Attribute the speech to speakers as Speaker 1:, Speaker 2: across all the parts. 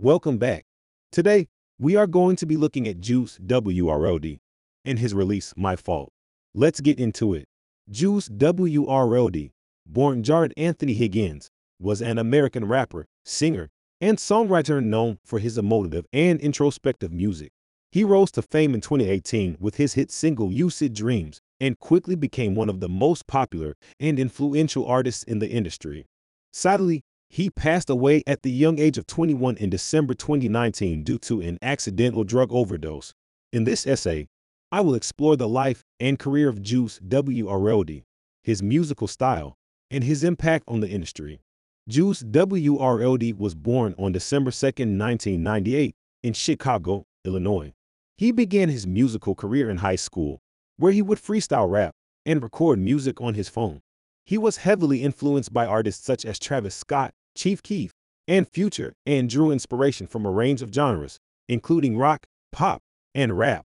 Speaker 1: Welcome back. Today, we are going to be looking at Juice WRLD and his release, My Fault. Let's get into it. Juice WRLD, born Jarad Anthony Higgins, was an American rapper, singer, and songwriter known for his emotive and introspective music. He rose to fame in 2018 with his hit single Lucid Dreams and quickly became one of the most popular and influential artists in the industry. Sadly, he passed away at the young age of 21 in December 2019 due to an accidental drug overdose. In this essay, I will explore the life and career of Juice WRLD, his musical style, and his impact on the industry. Juice WRLD was born on December 2, 1998, in Chicago, Illinois. He began his musical career in high school, where he would freestyle rap and record music on his phone. He was heavily influenced by artists such as Travis Scott, Chief Keef, and Future, and drew inspiration from a range of genres, including rock, pop, and rap.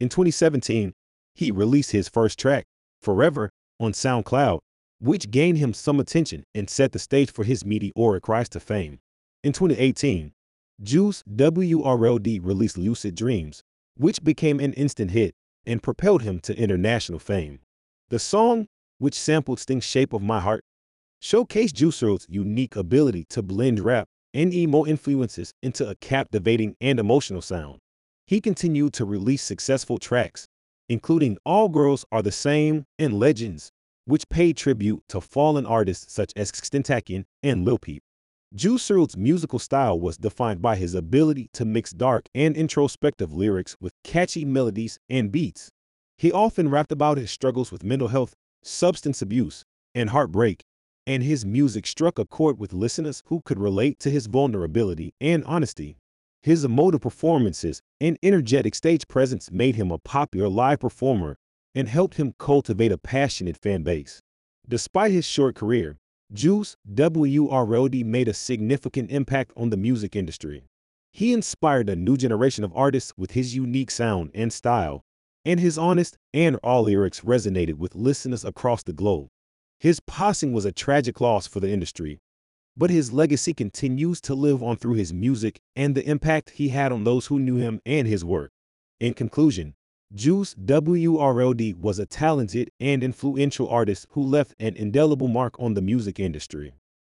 Speaker 1: In 2017, he released his first track, Forever, on SoundCloud, which gained him some attention and set the stage for his meteoric rise to fame. In 2018, Juice WRLD released Lucid Dreams, which became an instant hit and propelled him to international fame. The song, which sampled Sting's Shape of My Heart, showcased Juice WRLD's unique ability to blend rap and emo influences into a captivating and emotional sound. He continued to release successful tracks, including All Girls Are the Same and Legends, which paid tribute to fallen artists such as Xtentacion and Lil Peep. Juice WRLD's musical style was defined by his ability to mix dark and introspective lyrics with catchy melodies and beats. He often rapped about his struggles with mental health, substance abuse, and heartbreak, and his music struck a chord with listeners who could relate to his vulnerability and honesty. His emotive performances and energetic stage presence made him a popular live performer and helped him cultivate a passionate fan base. Despite his short career, Juice WRLD made a significant impact on the music industry. He inspired a new generation of artists with his unique sound and style, and his honest and raw lyrics resonated with listeners across the globe. His passing was a tragic loss for the industry, but his legacy continues to live on through his music and the impact he had on those who knew him and his work. In conclusion, Juice WRLD was a talented and influential artist who left an indelible mark on the music industry.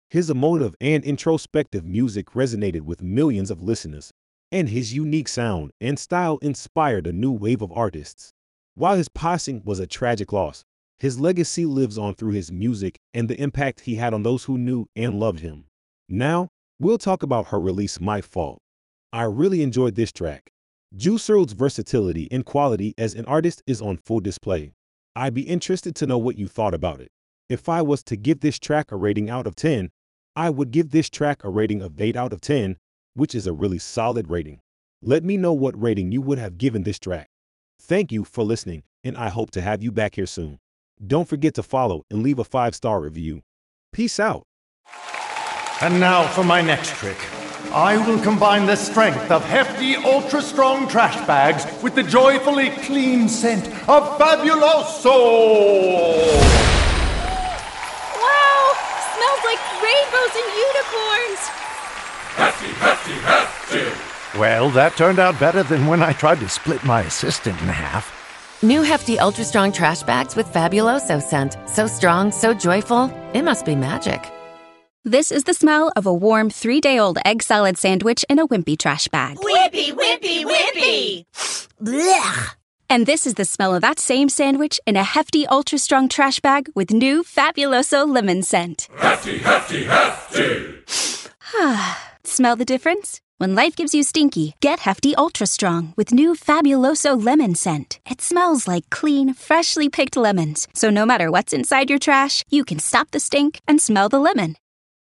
Speaker 1: His emotive and introspective music resonated with millions of listeners, and his unique sound and style inspired a new wave of artists. While his passing was a tragic loss, his legacy lives on through his music and the impact he had on those who knew and loved him. Now, we'll talk about her release, My Fault. I really enjoyed this track. Juice WRLD's versatility and quality as an artist is on full display. I'd be interested to know what you thought about it. If I was to give this track a rating out of 10, I would give this track a rating of 8 out of 10, which is a really solid rating. Let me know what rating you would have given this track. Thank you for listening, and I hope to have you back here soon. Don't forget to follow and leave a five star review. Peace out.
Speaker 2: And now for my next trick. I will combine the strength of hefty, ultra strong trash bags with the joyfully clean scent of Fabuloso!
Speaker 3: Wow! Smells like rainbows and unicorns!
Speaker 4: Hefty, hefty, hefty!
Speaker 2: Well, that turned out better than when I tried to split my assistant in half.
Speaker 5: New hefty, ultra strong trash bags with Fabuloso scent. So strong, so joyful, it must be magic.
Speaker 6: This is the smell of a warm three day old egg salad sandwich in a wimpy trash bag.
Speaker 7: Wimpy, wimpy, wimpy!
Speaker 6: Blech. And this is the smell of that same sandwich in a hefty, ultra strong trash bag with new Fabuloso lemon scent.
Speaker 4: Hefty, hefty, hefty!
Speaker 6: smell the difference? When life gives you stinky, get Hefty Ultra Strong with new Fabuloso lemon scent. It smells like clean, freshly picked lemons. So no matter what's inside your trash, you can stop the stink and smell the lemon.